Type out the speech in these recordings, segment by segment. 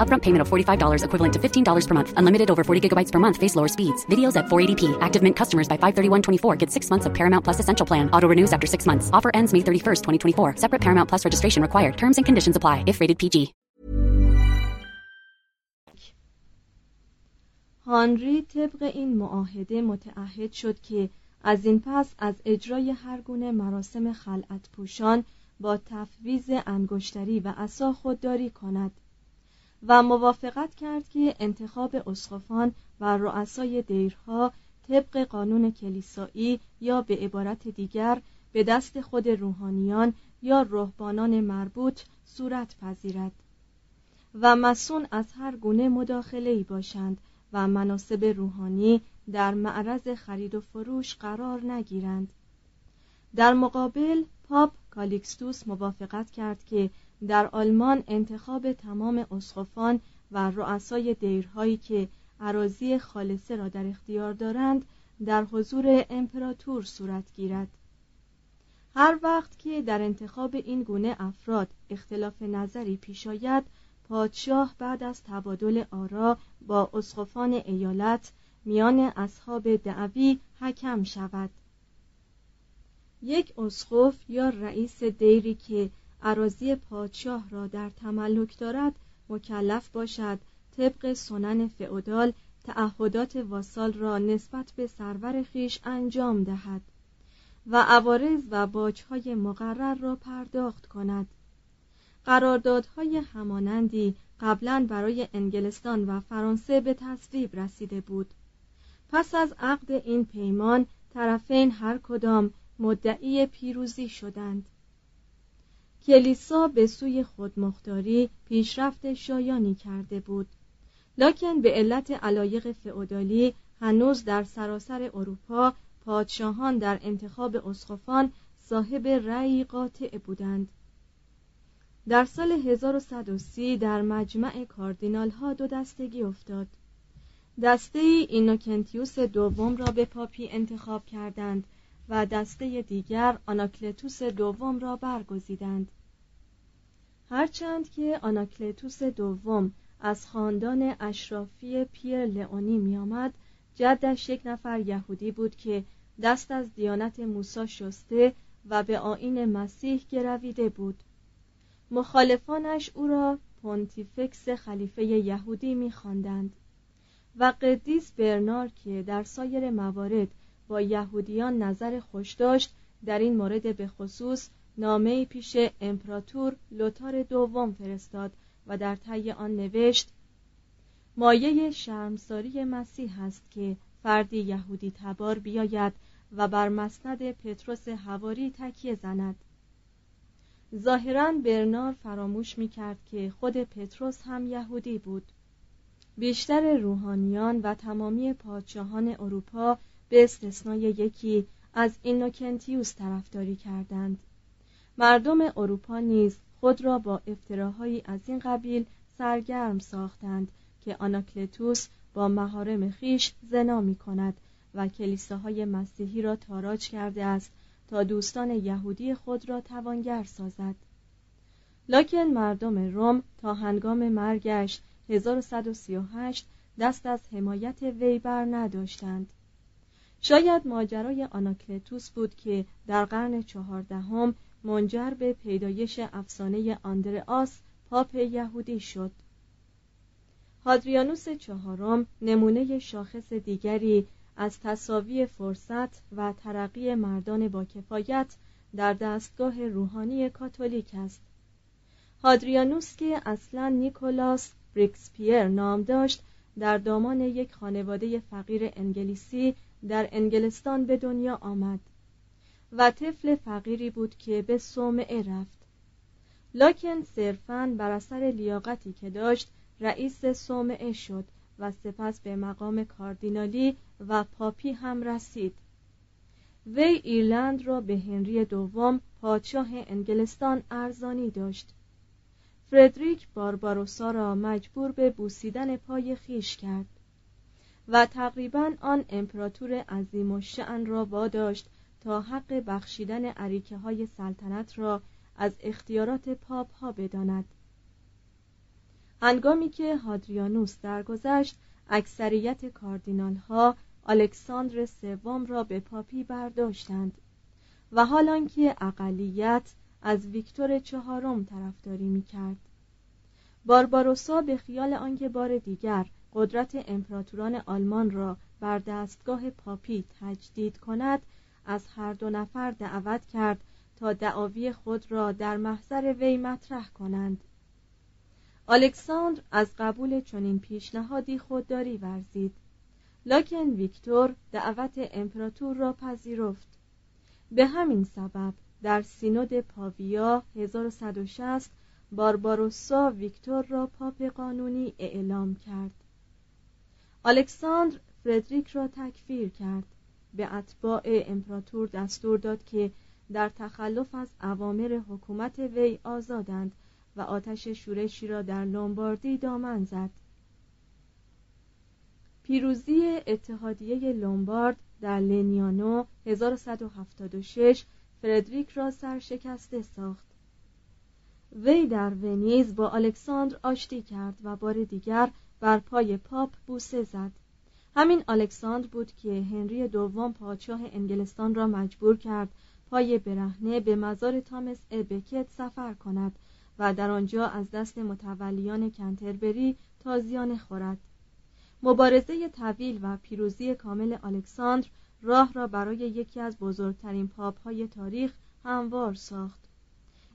Upfront payment of $45 equivalent to $15 per month. Unlimited over 40 gigabytes per month. Face lower speeds. Videos at 480p. Active Mint customers by 531.24 get six months of Paramount Plus Essential Plan. Auto renews after six months. Offer ends May 31st, 2024. Separate Paramount Plus registration required. Terms and conditions apply if rated PG. هانری طبق این معاهده متعهد شد که از این پس از اجرای هر گونه مراسم خلعت پوشان با تفویض انگشتری و عصا خودداری کند و موافقت کرد که انتخاب اسقفان و رؤسای دیرها طبق قانون کلیسایی یا به عبارت دیگر به دست خود روحانیان یا رهبانان مربوط صورت پذیرد و مسون از هر گونه مداخله ای باشند و مناسب روحانی در معرض خرید و فروش قرار نگیرند. در مقابل پاپ کالیکستوس موافقت کرد که در آلمان انتخاب تمام اسقفان و رؤسای دیرهایی که عراضی خالصه را در اختیار دارند در حضور امپراتور صورت گیرد. هر وقت که در انتخاب این گونه افراد اختلاف نظری پیش آید پادشاه بعد از تبادل آرا با اسقفان ایالت میان اصحاب دعوی حکم شود. یک اسقف یا رئیس دیری که عراضی پادشاه را در تملک دارد مکلف باشد. طبق سنن فئودال تعهدات واسال را نسبت به سرور خیش انجام دهد و عوارض و باجهای مقرر را پرداخت کند. قراردادهای همانندی قبلا برای انگلستان و فرانسه به تصویب رسیده بود. پس از عقد این پیمان طرفین هر کدام مدعی پیروزی شدند. کلیسا به سوی خودمختاری پیشرفت شایانی کرده بود. لکن به علت علایق فئودالی هنوز در سراسر اروپا پادشاهان در انتخاب اسقفان صاحب رأی قاطع بودند. در سال 1130 در مجمع کاردینال ها دو دستگی افتاد. دسته اینوکنتیوس دوم را به پاپی انتخاب کردند و دسته دیگر آناکلتوس دوم را برگزیدند. هرچند که آناکلتوس دوم از خاندان اشرافی پیر لئونی می آمد جدش یک نفر یهودی بود که دست از دیانت موسی شسته و به آین مسیح گرویده بود. مخالفانش او را پونتیفکس خلیفه یهودی می‌خواندند و قدیس برنار که در سایر موارد با یهودیان نظر خوش داشت در این مورد به خصوص نامه پیش امپراتور لوتار دوم فرستاد و در طی آن نوشت مایه شرمساری مسیح است که فردی یهودی تبار بیاید و بر مسند پتروس هواری تکیه زند. ظاهرا برنار فراموش می کرد که خود پتروس هم یهودی بود. بیشتر روحانیان و تمامی پادشاهان اروپا به استثنای یکی از اینوکنتیوس طرفداری کردند. مردم اروپا نیز خود را با افتراهایی از این قبیل سرگرم ساختند که آناکلتوس با مهارم خیش زنا می کند و کلیساهای مسیحی را تاراج کرده است تا دوستان یهودی خود را توانگر سازد. لکن مردم روم تا هنگام مرگش 1138 دست از حمایت وی بر نداشتند. شاید ماجرای آناکلتوس بود که در قرن چهاردهم منجر به پیدایش افسانه آندرآس پاپ یهودی شد. هادریانوس چهارم نمونه شاخص دیگری از تصاوی فرصت و ترقی مردان با کفایت در دستگاه روحانی کاتولیک است. هادریانوس که اصلا نیکولاس بریکسپیر نام داشت در دامان یک خانواده فقیر انگلیسی در انگلستان به دنیا آمد و طفل فقیری بود که به صومعه رفت. لاکن صرفاً بر اثر لیاقتی که داشت رئیس صومعه شد و سپس به مقام کاردینالی و پاپی هم رسید. وی ایرلند را به هنری دوم پادشاه انگلستان ارزانی داشت. فردریک بارباروسا را مجبور به بوسیدن پای خیش کرد. و تقریبا آن امپراتور عظیم و شعن را واداشت تا حق بخشیدن عریکه های سلطنت را از اختیارات پاپ ها بداند. هنگامی که هادریانوس درگذشت اکثریت کاردینال ها الکساندر سوم را به پاپی برداشتند و حال که اقلیت از ویکتور چهارم طرفداری می‌کرد. بارباروسا به خیال آنکه بار دیگر قدرت امپراتوران آلمان را بر دستگاه پاپی تجدید کند از هر دو نفر دعوت کرد تا دعاوی خود را در محضر وی مطرح کنند. الکساندر از قبول چنین پیشنهادی خودداری ورزید. لکن ویکتور دعوت امپراتور را پذیرفت. به همین سبب در سینود پاویا 1160 بارباروسا ویکتور را پاپ قانونی اعلام کرد. الکساندر فردریک را تکفیر کرد. به اتباع امپراتور دستور داد که در تخلف از اوامر حکومت وی آزادند و آتش شورشی را در لومباردی دامن زد. پیروزی اتحادیه لومبارد در لنیانو 1176 فردریک را سرشکسته ساخت. وی در ونیز با الکساندر آشتی کرد و بار دیگر بر پای پاپ بوسه زد. همین الکساندر بود که هنری دوم پادشاه انگلستان را مجبور کرد پای برهنه به مزار تامس ابکت سفر کند و در آنجا از دست متولیان کنتربری تازیانه خورد. مبارزه طویل و پیروزی کامل الکساندر راه را برای یکی از بزرگترین پاپ های تاریخ هموار ساخت.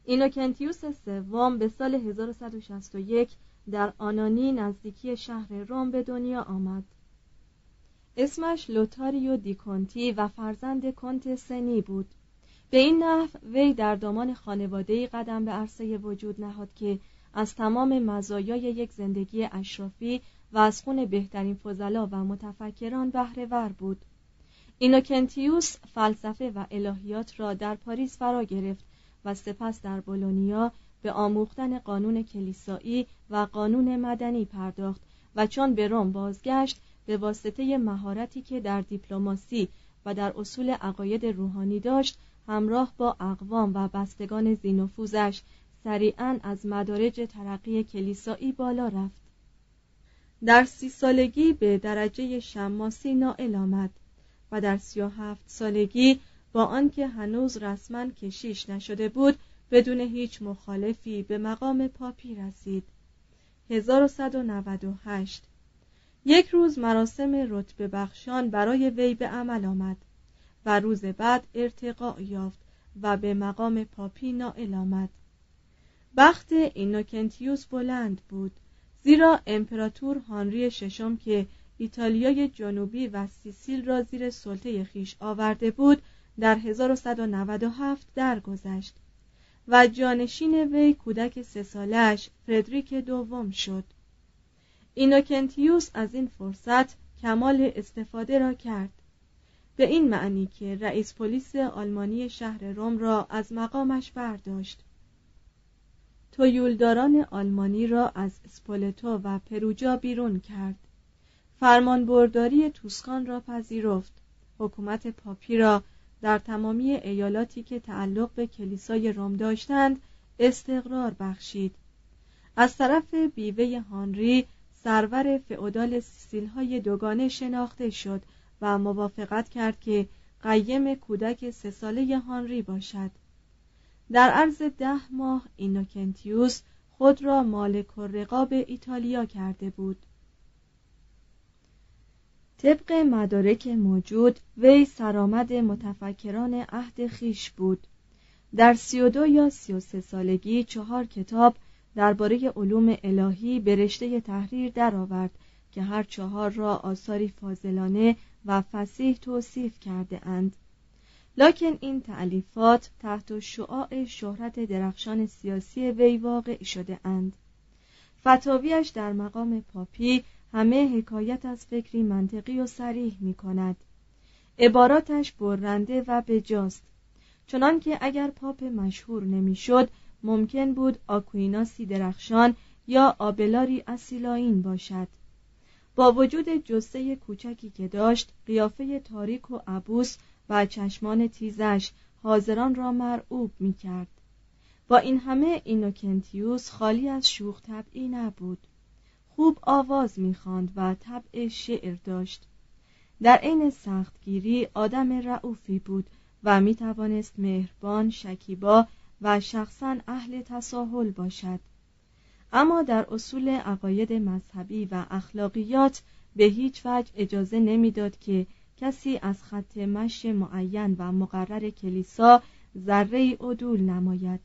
اینوکنتیوس سوم به سال 1161 در آنانی نزدیکی شهر روم به دنیا آمد. اسمش لوتاریو دیکونتی و فرزند کنت سنی بود. به این نحو وی در دامان خانواده‌ای قدم به عرصه وجود نهاد که از تمام مزایای یک زندگی اشرافی و از خون بهترین فضلا و متفکران بهره ور بود. اینوکنتیوس فلسفه و الهیات را در پاریس فرا گرفت و سپس در بولونیا به آموختن قانون کلیسایی و قانون مدنی پرداخت و چون به روم بازگشت به واسطه مهارتی که در دیپلماسی و در اصول عقاید روحانی داشت همراه با اقوام و بستگان زینفوزش سریعا از مدارج ترقی کلیسایی بالا رفت. در سی سالگی به درجه شماسی نائل آمد و در سی و هفت سالگی با آنکه هنوز رسما کشیش نشده بود بدون هیچ مخالفی به مقام پاپی رسید. 1198 یک روز مراسم رتبه بخشان برای وی به عمل آمد و روز بعد ارتقاء یافت و به مقام پاپی نائل آمد. بخت اینوکنتیوس بلند بود زیرا امپراتور هانری ششم که ایتالیای جنوبی و سیسیل را زیر سلطه خیش آورده بود در 1197 درگذشت. و جانشین وی کودک سه سالش فردریک دوم شد. اینوکنتیوس از این فرصت کمال استفاده را کرد. به این معنی که رئیس پلیس آلمانی شهر روم را از مقامش برداشت. تویولداران آلمانی را از سپولتو و پروجا بیرون کرد. فرمانبرداری توسکان را پذیرفت. حکومت پاپی را در تمامی ایالاتی که تعلق به کلیسای روم داشتند استقرار بخشید. از طرف بیوه هانری سرور فئودال سیسیل های دوگانه شناخته شد و موافقت کرد که قیم کودک سه ساله هانری باشد. در عرض ده ماه اینوکنتیوس خود را مالک و رقاب ایتالیا کرده بود. طبق مدارک موجود وی سرآمد متفکران عهد خیش بود. در سی و دو یا سی و سه سالگی چهار کتاب درباره علوم الهی به رشته تحریر درآورد که هر چهار را آثاری فاضلانه و فسیح توصیف کرده اند. لکن این تعلیفات تحت شعاع شهرت درخشان سیاسی وی واقع شده اند. فتاویش در مقام پاپی همه حکایت از فکری منطقی و سریح می کند عباراتش برنده و بجاست. چنان که اگر پاپ مشهور نمی‌شد ممکن بود آکویناسی درخشان یا آبلاری اسیلاین باشد. با وجود جسته کوچکی که داشت قیافه تاریک و عبوس و چشمان تیزش حاضران را مرعوب می کرد با این همه اینوکنتیوس خالی از شوخ طبعی نبود. خوب آواز می‌خواند و طبع شعر داشت. در عین سختگیری آدم رعوفی بود و می توانست مهربان شکیبا و شخصا اهل تساهل باشد. اما در اصول عقاید مذهبی و اخلاقیات به هیچ وجه اجازه نمی‌داد که کسی از خط مشی معین و مقرر کلیسا ذره عدول نماید.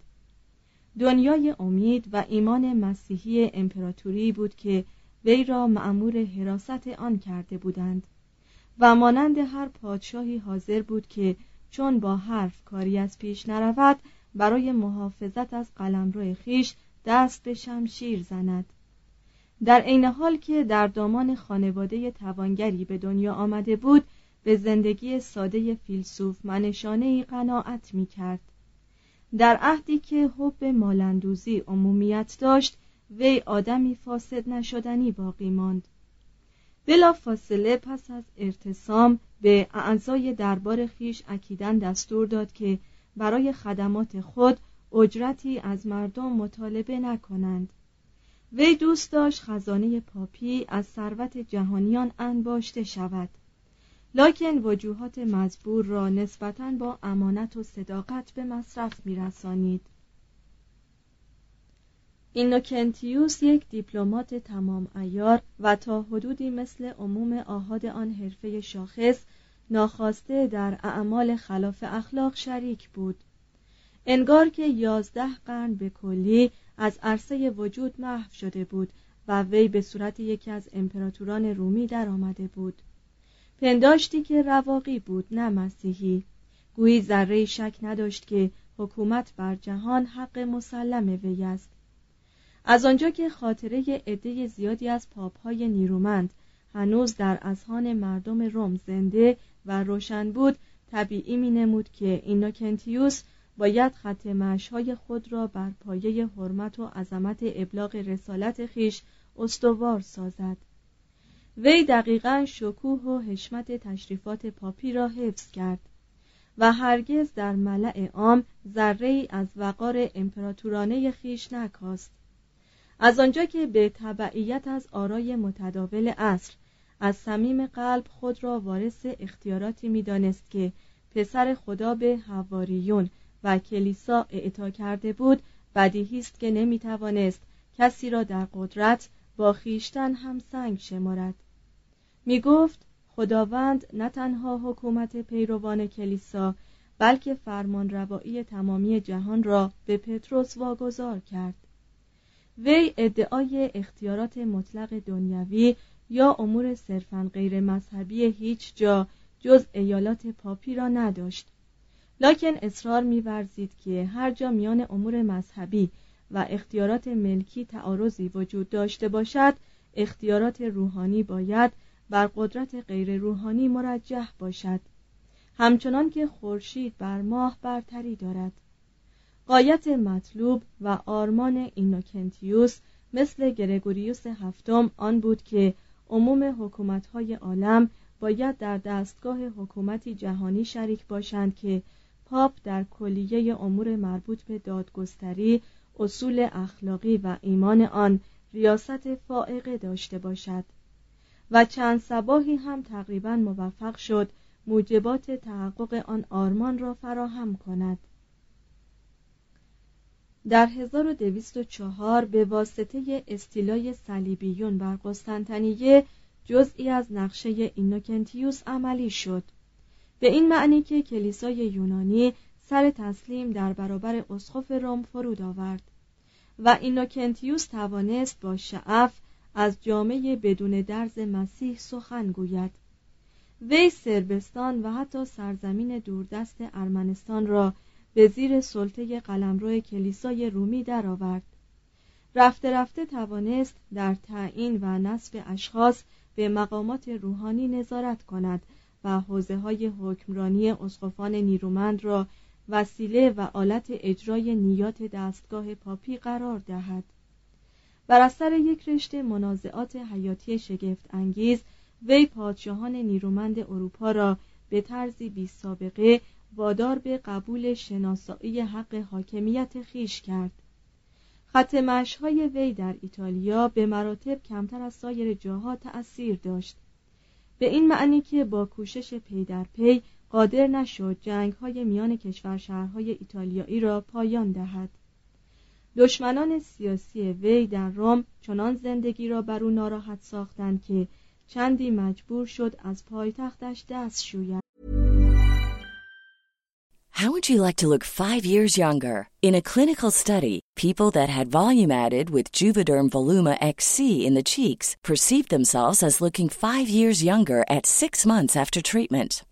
دنیای امید و ایمان مسیحی امپراتوری بود که وی را معمور حراست آن کرده بودند و مانند هر پادشاهی حاضر بود که چون با حرف کاری از پیش نرود برای محافظت از قلمرو خیش دست به شمشیر زند. در عین حال که در دامان خانواده توانگری به دنیا آمده بود به زندگی ساده فیلسوف منشانه ای قناعت می کرد در عهدی که حب مالندوزی عمومیت داشت وی آدمی فاسد نشدنی باقی ماند. بلا فاصله پس از ارتسام به اعضای دربار خیش اکیدن دستور داد که برای خدمات خود اجرتی از مردم مطالبه نکنند. وی دوست داشت خزانه پاپی از ثروت جهانیان انباشته شود. لکن وجوهات مزبور را نسبتا با امانت و صداقت به مصرف میرسانید. اینوکنتیوس یک دیپلمات تمام ایار و تا حدودی مثل عموم آهاد آن حرفه شاخص ناخواسته در اعمال خلاف اخلاق شریک بود. انگار که یازده قرن به کلی از عرصه وجود محو شده بود و وی به صورت یکی از امپراتوران رومی در آمده بود. پنداشتی که رواقی بود نه مسیحی. گویی ذره شک نداشت که حکومت بر جهان حق مسلم وی است. از آنجا که خاطره عده زیادی از پاپهای نیرومند هنوز در اذهان مردم روم زنده و روشن بود طبیعی می نمود که اینوکنتیوس باید خط های خود را بر پایه حرمت و عظمت ابلاغ رسالت خیش استوار سازد. وی دقیقا شکوه و حشمت تشریفات پاپی را حفظ کرد و هرگز در ملع عام ذره از وقار امپراتورانه خیش نکاست. از آنجا که به تبعیت از آرای متداول عصر از صمیم قلب خود را وارث اختیاراتی می‌دانست که پسر خدا به حواریون و کلیسا اعطا کرده بود بدیهی است که نمی‌توانست کسی را در قدرت با خیشتن هم سنگ شمارد. می گفت خداوند نه تنها حکومت پیروان کلیسا بلکه فرمان روایی تمامی جهان را به پتروس واگذار کرد. وی ادعای اختیارات مطلق دنیوی یا امور صرفا غیر مذهبی هیچ جا جز ایالات پاپی را نداشت. لکن اصرار می‌ورزید که هر جا میان امور مذهبی و اختیارات ملکی تعارضی وجود داشته باشد اختیارات روحانی باید بر قدرت غیر روحانی مرجح باشد. همچنان که خورشید بر ماه برتری دارد. قایت مطلوب و آرمان اینوکنتیوس مثل گرگوریوس هفتم آن بود که عموم حکومت‌های عالم باید در دستگاه حکومتی جهانی شریک باشند که پاپ در کلیه امور مربوط به دادگستری اصول اخلاقی و ایمان آن ریاست فائقه داشته باشد. و چند سباهی هم تقریبا موفق شد موجبات تحقق آن آرمان را فراهم کند. در 1204 به واسطه استیلای صلیبیون بر قسطنطنیه جزئی از نقشه اینوکنتیوس عملی شد. به این معنی که کلیسای یونانی سر تسلیم در برابر اسقف روم فرود آورد. و اینوکنتیوس توانست با شعف از جامعه بدون درز مسیح سخن گوید. وی سربستان و حتی سرزمین دوردست ارمنستان را به زیر سلطه قلمرو کلیسای رومی درآورد. رفته رفته توانست در تعیین و نصب اشخاص به مقامات روحانی نظارت کند و حوزه های حکمرانی اسقفان نیرومند را وسیله و آلت اجرای نیات دستگاه پاپی قرار دهد. بر اثر یک رشته منازعات حیاتی شگفت انگیز وی پادشاهان نیرومند اروپا را به طرزی بی سابقه وادار به قبول شناسایی حق حاکمیت خیش کرد. خط های وی در ایتالیا به مراتب کمتر از سایر جاها تأثیر داشت. به این معنی که با کوشش پی در پی قادر نشد جنگ های میان کشور شهرهای ایتالیایی را پایان دهد دشمنان سیاسی وی در روم چنان زندگی را بر او ناراحت ساختند که چندی مجبور شد از پایتختش دست شوید How would you like to look 5 years younger? In a clinical study, people that had volume added with Juvederm Voluma XC in the cheeks perceived themselves as looking 5 years younger at 6 months after treatment.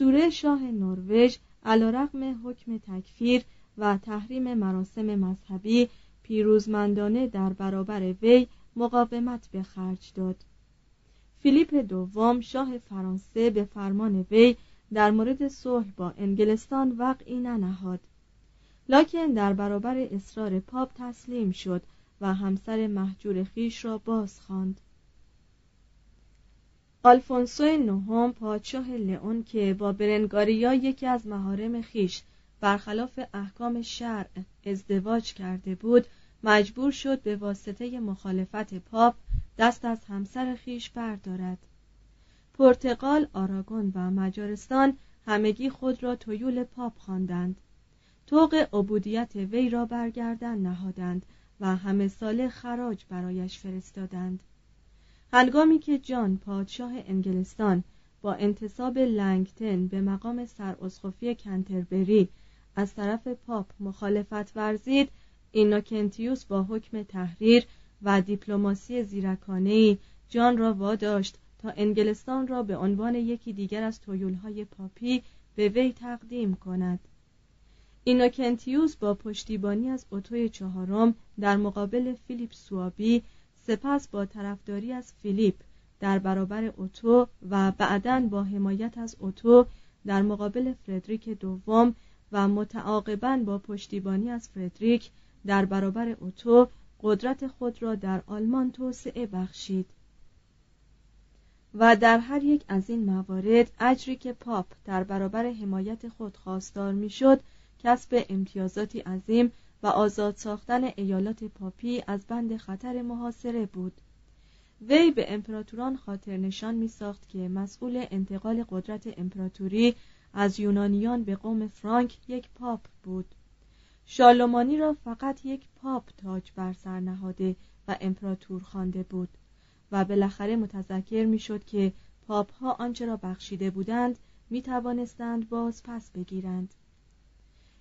سوره شاه نروژ علیرغم حکم تکفیر و تحریم مراسم مذهبی پیروزمندانه در برابر وی مقاومت به خرج داد فیلیپ دوم شاه فرانسه به فرمان وی در مورد صلح با انگلستان وقعی ننهاد لاکن در برابر اصرار پاپ تسلیم شد و همسر محجور خیش را باز خواند. آلفونسو نهم پادشاه لئون که با برنگاریا یکی از مهارم خیش برخلاف احکام شرع ازدواج کرده بود مجبور شد به واسطه مخالفت پاپ دست از همسر خیش بردارد پرتغال، آراگون و مجارستان همگی خود را تویول پاپ خواندند. توق عبودیت وی را برگردن نهادند و همه ساله خراج برایش فرستادند. هنگامی که جان پادشاه انگلستان با انتصاب لنگتن به مقام سراسخفی کنتربری از طرف پاپ مخالفت ورزید اینوکنتیوس با حکم تحریر و دیپلماسی زیرکانهی جان را واداشت تا انگلستان را به عنوان یکی دیگر از تویولهای پاپی به وی تقدیم کند. اینوکنتیوس با پشتیبانی از اوتوی چهارم در مقابل فیلیپ سوابی سپس با طرفداری از فیلیپ در برابر اوتو و بعدا با حمایت از اوتو در مقابل فردریک دوم و متعاقبا با پشتیبانی از فردریک در برابر اوتو قدرت خود را در آلمان توسعه بخشید. و در هر یک از این موارد اجری که پاپ در برابر حمایت خود خواستار می‌شد کسب امتیازاتی عظیم و آزاد ساختن ایالات پاپی از بند خطر محاصره بود. وی به امپراتوران خاطر نشان می ساخت که مسئول انتقال قدرت امپراتوری از یونانیان به قوم فرانک یک پاپ بود. شالومانی را فقط یک پاپ تاج بر سر نهاده و امپراتور خوانده بود و بالاخره متذکر می‌شد که پاپ ها آنچه را بخشیده بودند می توانستند باز پس بگیرند.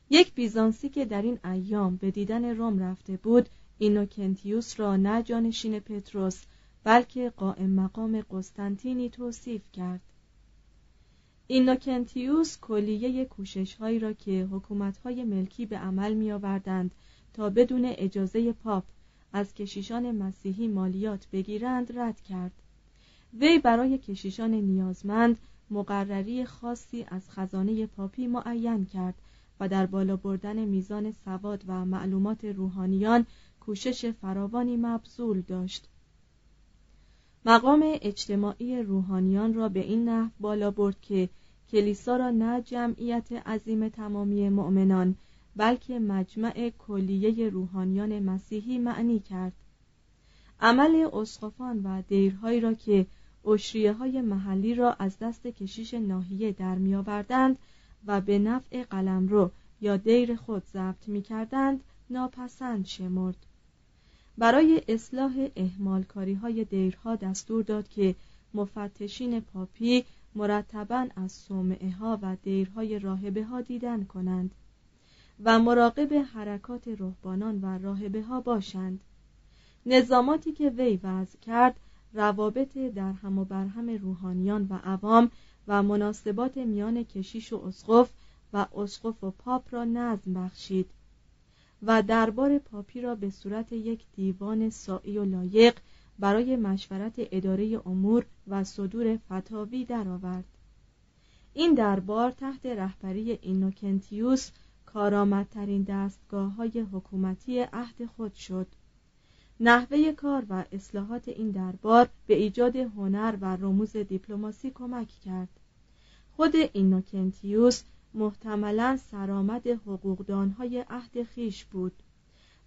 یک بیزانسی که در این ایام به دیدن روم رفته بود اینوکنتیوس را نه جانشین پتروس بلکه قائم مقام قسطنطینی توصیف کرد. اینوکنتیوس کلیه کوشش هایی را که حکومت های ملکی به عمل می آوردند تا بدون اجازه پاپ از کشیشان مسیحی مالیات بگیرند رد کرد. وی برای کشیشان نیازمند مقرری خاصی از خزانه پاپی معین کرد و در بالا بردن میزان سواد و معلومات روحانیان کوشش فراوانی مبذول داشت. مقام اجتماعی روحانیان را به این نحو بالا برد که کلیسا را نه جمعیت عظیم تمامی مؤمنان بلکه مجمع کلیه روحانیان مسیحی معنی کرد. عمل اسقفان و دیرهایی را که اشریه های محلی را از دست کشیش ناحیه در می آوردند و به نفع قلمرو یا دیر خود ضبط می کردند ناپسند شمرد. برای اصلاح احمالکاری های دیرها دستور داد که مفتشین پاپی مرتبا از صومعه ها و دیرهای راهبه ها دیدن کنند و مراقب حرکات رهبانان و راهبه ها باشند. نظاماتی که وی وضع کرد روابط در هم و برهم روحانیان و عوام و مناسبات میان کشیش و اسقف و اسقف و پاپ را نظم بخشید و دربار پاپی را به صورت یک دیوان سائی و لایق برای مشورت اداره امور و صدور فتاوی درآورد. این دربار تحت رهبری اینوکنتیوس کارآمدترین دستگاه های حکومتی عهد خود شد. نحوه کار و اصلاحات این دربار به ایجاد هنر و رموز دیپلماسی کمک کرد. خود اینوکنتیوس محتملا سرآمد حقوقدانهای عهد خیش بود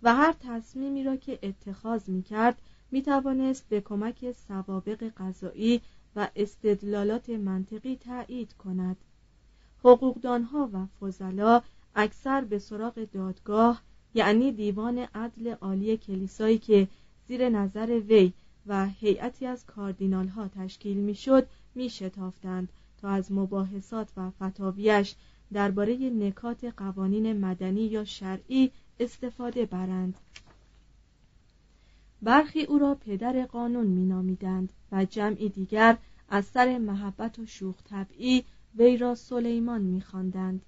و هر تصمیمی را که اتخاذ می کرد می توانست به کمک سوابق قضایی و استدلالات منطقی تایید کند. حقوقدانها و فضلا اکثر به سراغ دادگاه یعنی دیوان عدل عالی کلیسایی که زیر نظر وی و هیئتی از کاردینال ها تشکیل می‌شد می شتافتند تا از مباحثات و فتاویش درباره نکات قوانین مدنی یا شرعی استفاده برند. برخی او را پدر قانون مینامیدند و جمعی دیگر از سر محبت و شوخ طبعی وی را سلیمان میخواندند.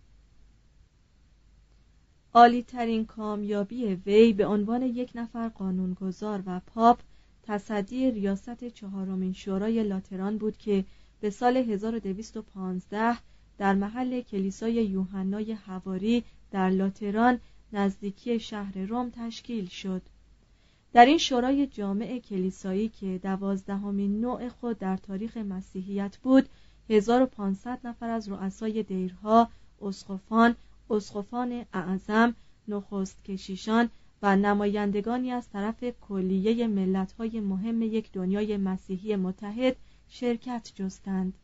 عالی ترین کامیابی وی به عنوان یک نفر قانونگذار و پاپ تصدی ریاست چهارمین شورای لاتران بود که به سال 1215 در محل کلیسای یوحنای حواری در لاتران نزدیکی شهر روم تشکیل شد. در این شورای جامع کلیسایی که دوازدهمین نوع خود در تاریخ مسیحیت بود 1500 نفر از رؤسای دیرها، اسقفان، اسقفان اعظم، نخست کشیشان و نمایندگانی از طرف کلیه ملت‌های مهم یک دنیای مسیحی متحد شرکت جستند.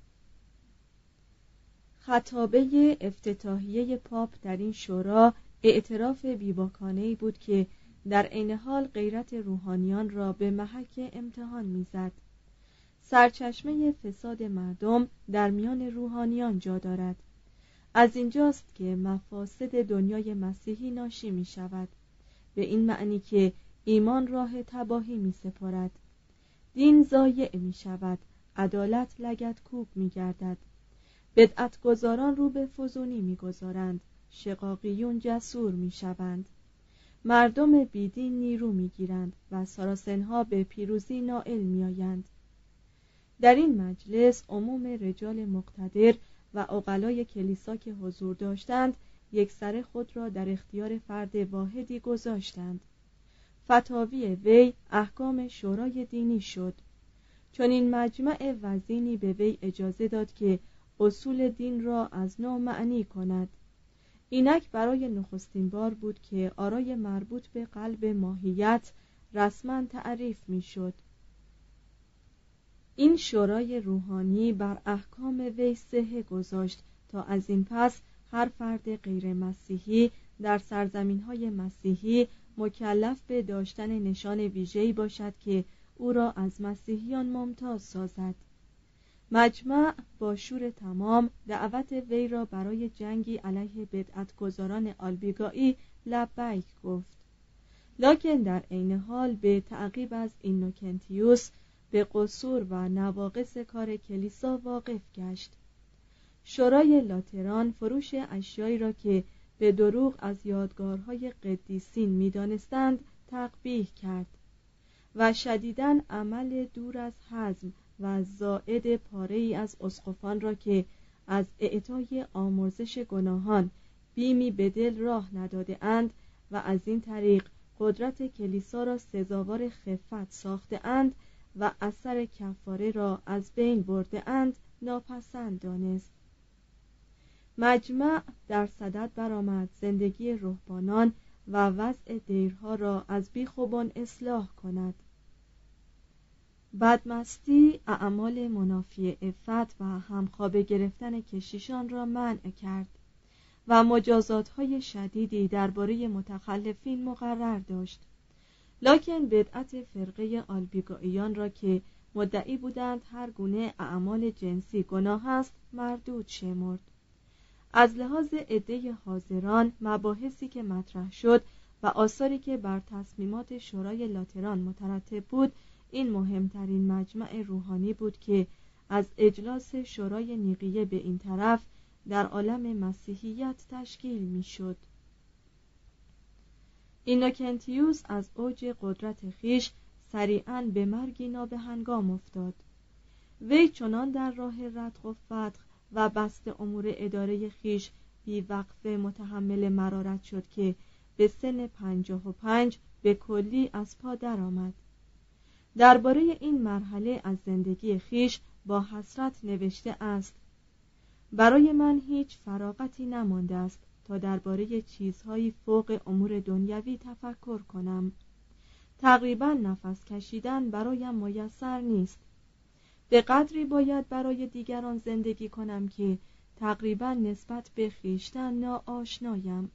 خطابه افتتاحیه پاپ در این شورا اعتراف بیباکانه بود که در عین حال غیرت روحانیان را به محک امتحان می‌زد سرچشمه فساد مردم در میان روحانیان جا دارد از اینجاست که مفاسد دنیای مسیحی ناشی می شود. به این معنی که ایمان راه تباهی می سپارد. دین زایع می شود. عدالت لگت کوب می گردد. بدعتگذاران رو به فزونی می گذارند. شقاقیون جسور می شوند. مردم بیدین نیرو می گیرند و ساراسنها به پیروزی نائل می آیند. در این مجلس عموم رجال مقتدر و اقلای کلیسا که حضور داشتند یک سر خود را در اختیار فرد واحدی گذاشتند. فتاوی وی احکام شورای دینی شد. چون این مجمع وزینی به وی اجازه داد که اصول دین را از نو معنی کند. اینک برای نخستین بار بود که آرای مربوط به قلب ماهیت رسما تعریف می‌شد. این شورای روحانی بر احکام وی سهه گذاشت تا از این پس هر فرد غیر مسیحی در سرزمین های مسیحی مکلف به داشتن نشان ویژه‌ای باشد که او را از مسیحیان ممتاز سازد. مجمع با شور تمام دعوت وی را برای جنگی علیه بدعتگذاران آلبیگایی لبیک گفت. لکن در عین حال به تعقیب از اینوکنتیوس به قصور و نواقص کار کلیسا واقف گشت. شورای لاتران فروش اشیایی را که به دروغ از یادگارهای قدیسین می‌دانستند تقبیح کرد و شدیداً عمل دور از حزم و زائد پاره ای از اسقفان را که از اعطای آمرزش گناهان بیمی به دل راه نداده اند و از این طریق قدرت کلیسا را سزاوار خفت ساخته اند و اثر کفاره را از بین برده اند ناپسند دانست. مجمع در صدد برآمد زندگی روحانان و وضع دیرها را از بیخوبان اصلاح کند. بدمستی اعمال منافی افت و همخوابه گرفتن کشیشان را منع کرد و مجازات های شدیدی درباره متخلفین مقرر داشت. لکن بدعت فرقه آلبیگاییان را که مدعی بودند هر گونه اعمال جنسی گناه است مردود شمرد از لحاظ عده حاضران مباحثی که مطرح شد و آثاری که بر تصمیمات شورای لاتران مترتب بود این مهمترین مجمع روحانی بود که از اجلاس شورای نیقیه به این طرف در عالم مسیحیت تشکیل می‌شد. اینوکنتیوس از اوج قدرت خیش سریعا به مرگی نابهنگام افتاد. وی چنان در راه رتق و فتق و بست امور اداره خیش وقفه متحمل مرارت شد که به سن پنجاه و پنج به کلی از پا درآمد. درباره این مرحله از زندگی خیش با حسرت نوشته است. برای من هیچ فراغتی نمانده است. تا درباره چیزهایی فوق امور دنیوی تفکر کنم. تقریبا نفس کشیدن برایم میسر نیست. به قدری باید برای دیگران زندگی کنم که تقریبا نسبت به خیشتن ناآشنایم.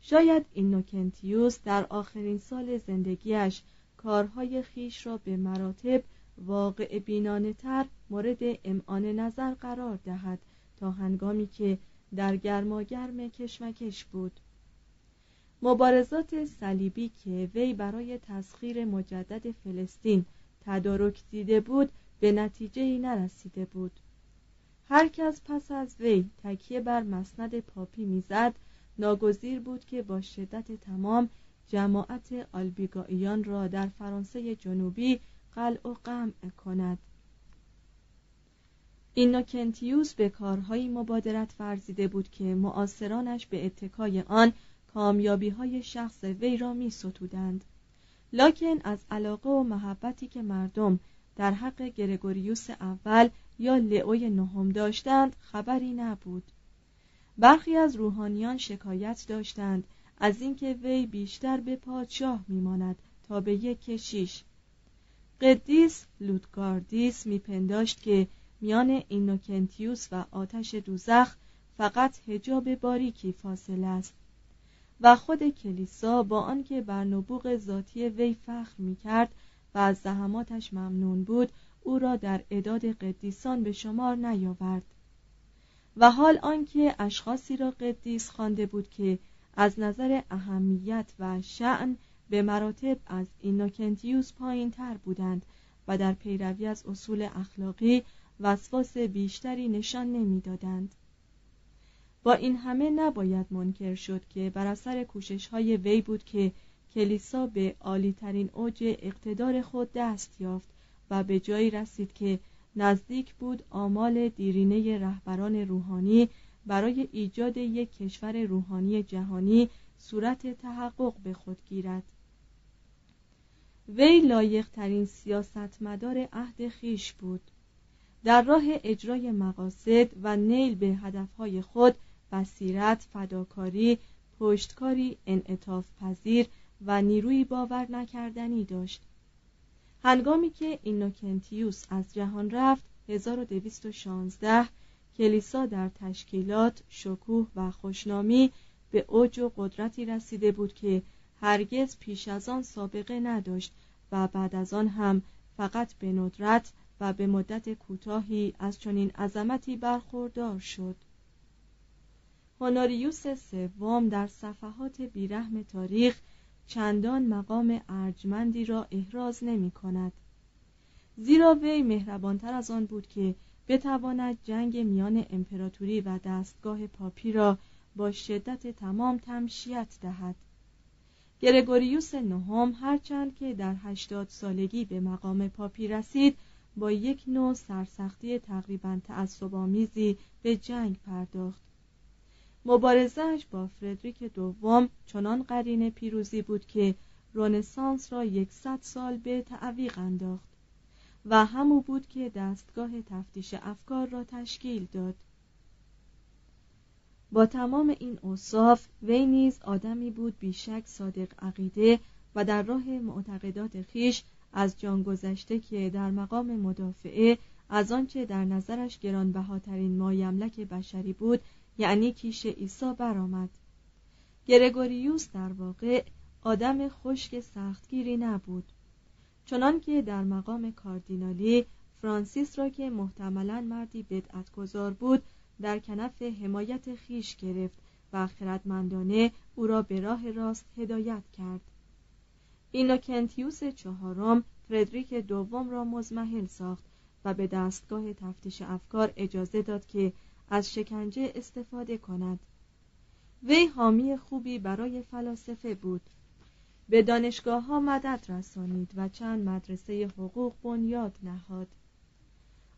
شاید این نوکنتیوس در آخرین سال زندگیش کارهای خیش را به مراتب واقع بینانه تر مورد امعان نظر قرار دهد تا هنگامی که در گرماگرم کشمکش بود. مبارزات صلیبی که وی برای تسخیر مجدد فلسطین تدارک دیده بود به نتیجه ای نرسیده بود. هر کس پس از وی تکیه بر مسند پاپی می‌زد ناگزیر بود که با شدت تمام جماعت آلبیگاییان را در فرانسه جنوبی قلع و قمع کند. اینوکنتیوس به کارهایی مبادرت فرزیده بود که معاصرانش به اتکای آن کامیابی های شخص وی را می ستودند. لاکن از علاقه و محبتی که مردم در حق گرگوریوس اول یا لئوی نهم داشتند خبری نبود برخی از روحانیان شکایت داشتند از اینکه وی بیشتر به پادشاه میماند تا به یک کشیش قدیس لودگاردیس میپنداشت که میان اینوکنتیوس و آتش دوزخ فقط هجاب باریکی فاصله است و خود کلیسا با آنکه بر نبوغ ذاتی وی فخر می‌کرد و از زحماتش ممنون بود او را در اداد قدیسان به شمار نیاورد و حال آنکه اشخاصی را قدیس خوانده بود که از نظر اهمیت و شعن به مراتب از اینوکنتیوس پایین تر بودند و در پیروی از اصول اخلاقی وسواس بیشتری نشان نمی‌دادند. با این همه نباید منکر شد که بر اثر کوشش های وی بود که کلیسا به عالیترین اوج اقتدار خود دست یافت و به جایی رسید که نزدیک بود آمال دیرینه رهبران روحانی برای ایجاد یک کشور روحانی جهانی صورت تحقق به خود گیرد وی لایق ترین سیاستمدار عهد خیش بود در راه اجرای مقاصد و نیل به هدفهای خود بصیرت فداکاری پشتکاری انعطاف پذیر و نیروی باور نکردنی داشت. هنگامی که اینوکنتیوس از جهان رفت 1216 کلیسا در تشکیلات شکوه و خوشنامی به اوج و قدرتی رسیده بود که هرگز پیش از آن سابقه نداشت و بعد از آن هم فقط به ندرت و به مدت کوتاهی از چنین عظمتی برخوردار شد. هونوریوس سوم در صفحات بیرحم تاریخ چندان مقام ارجمندی را احراز نمی کند. زیرا وی مهربانتر از آن بود که بتواند جنگ میان امپراتوری و دستگاه پاپی را با شدت تمام تمشیت دهد. گرگوریوس نهم هرچند که در هشتاد سالگی به مقام پاپی رسید با یک نوع سرسختی تقریبا تعصبآمیزی به جنگ پرداخت. مبارزهش با فردریک دوم چنان قرین پیروزی بود که رونسانس را یکصد سال به تعویق انداخت و همو بود که دستگاه تفتیش افکار را تشکیل داد. با تمام این اوصاف وی نیز آدمی بود بیشک صادق عقیده و در راه معتقدات خیش از جان گذشته که در مقام مدافعه از آنچه در نظرش گرانبهاترین مایملک بشری بود یعنی کیش عیسی برآمد. گرگوریوس در واقع آدم خشک سختگیری نبود. چنان که در مقام کاردینالی فرانسیس را که محتملا مردی بدعتگذار بود در کنف حمایت خیش گرفت و خردمندانه او را به راه راست هدایت کرد. اینوکنتیوس چهارم فردریک دوم را مزمحل ساخت و به دستگاه تفتیش افکار اجازه داد که از شکنجه استفاده کند. وی حامی خوبی برای فلاسفه بود. به دانشگاه ها مدد رسانید و چند مدرسه حقوق بنیاد نهاد.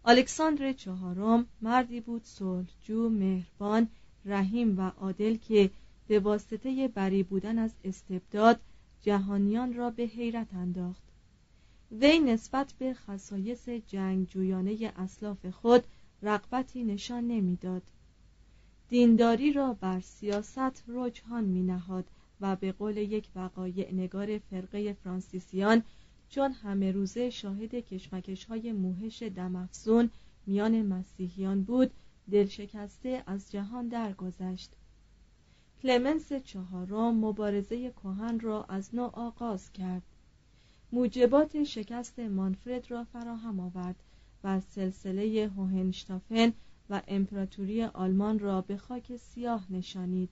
الکساندر چهارم مردی بود صلحجو مهربان رحیم و عادل که به واسطه بری بودن از استبداد جهانیان را به حیرت انداخت. وی نسبت به خصایص جنگجویانه اسلاف خود رغبتی نشان نمی‌داد. دینداری را بر سیاست رجحان می نهاد و به قول یک وقایع نگار فرقه فرانسیسیان چون همه روزه شاهد کشمکش های موهش دمافزون میان مسیحیان بود دلشکسته از جهان درگذشت. کلمنس چهارم مبارزه کهن را از نو آغاز کرد. موجبات شکست مانفرد را فراهم آورد و سلسله هوهنشتافن و امپراتوری آلمان را به خاک سیاه نشانید.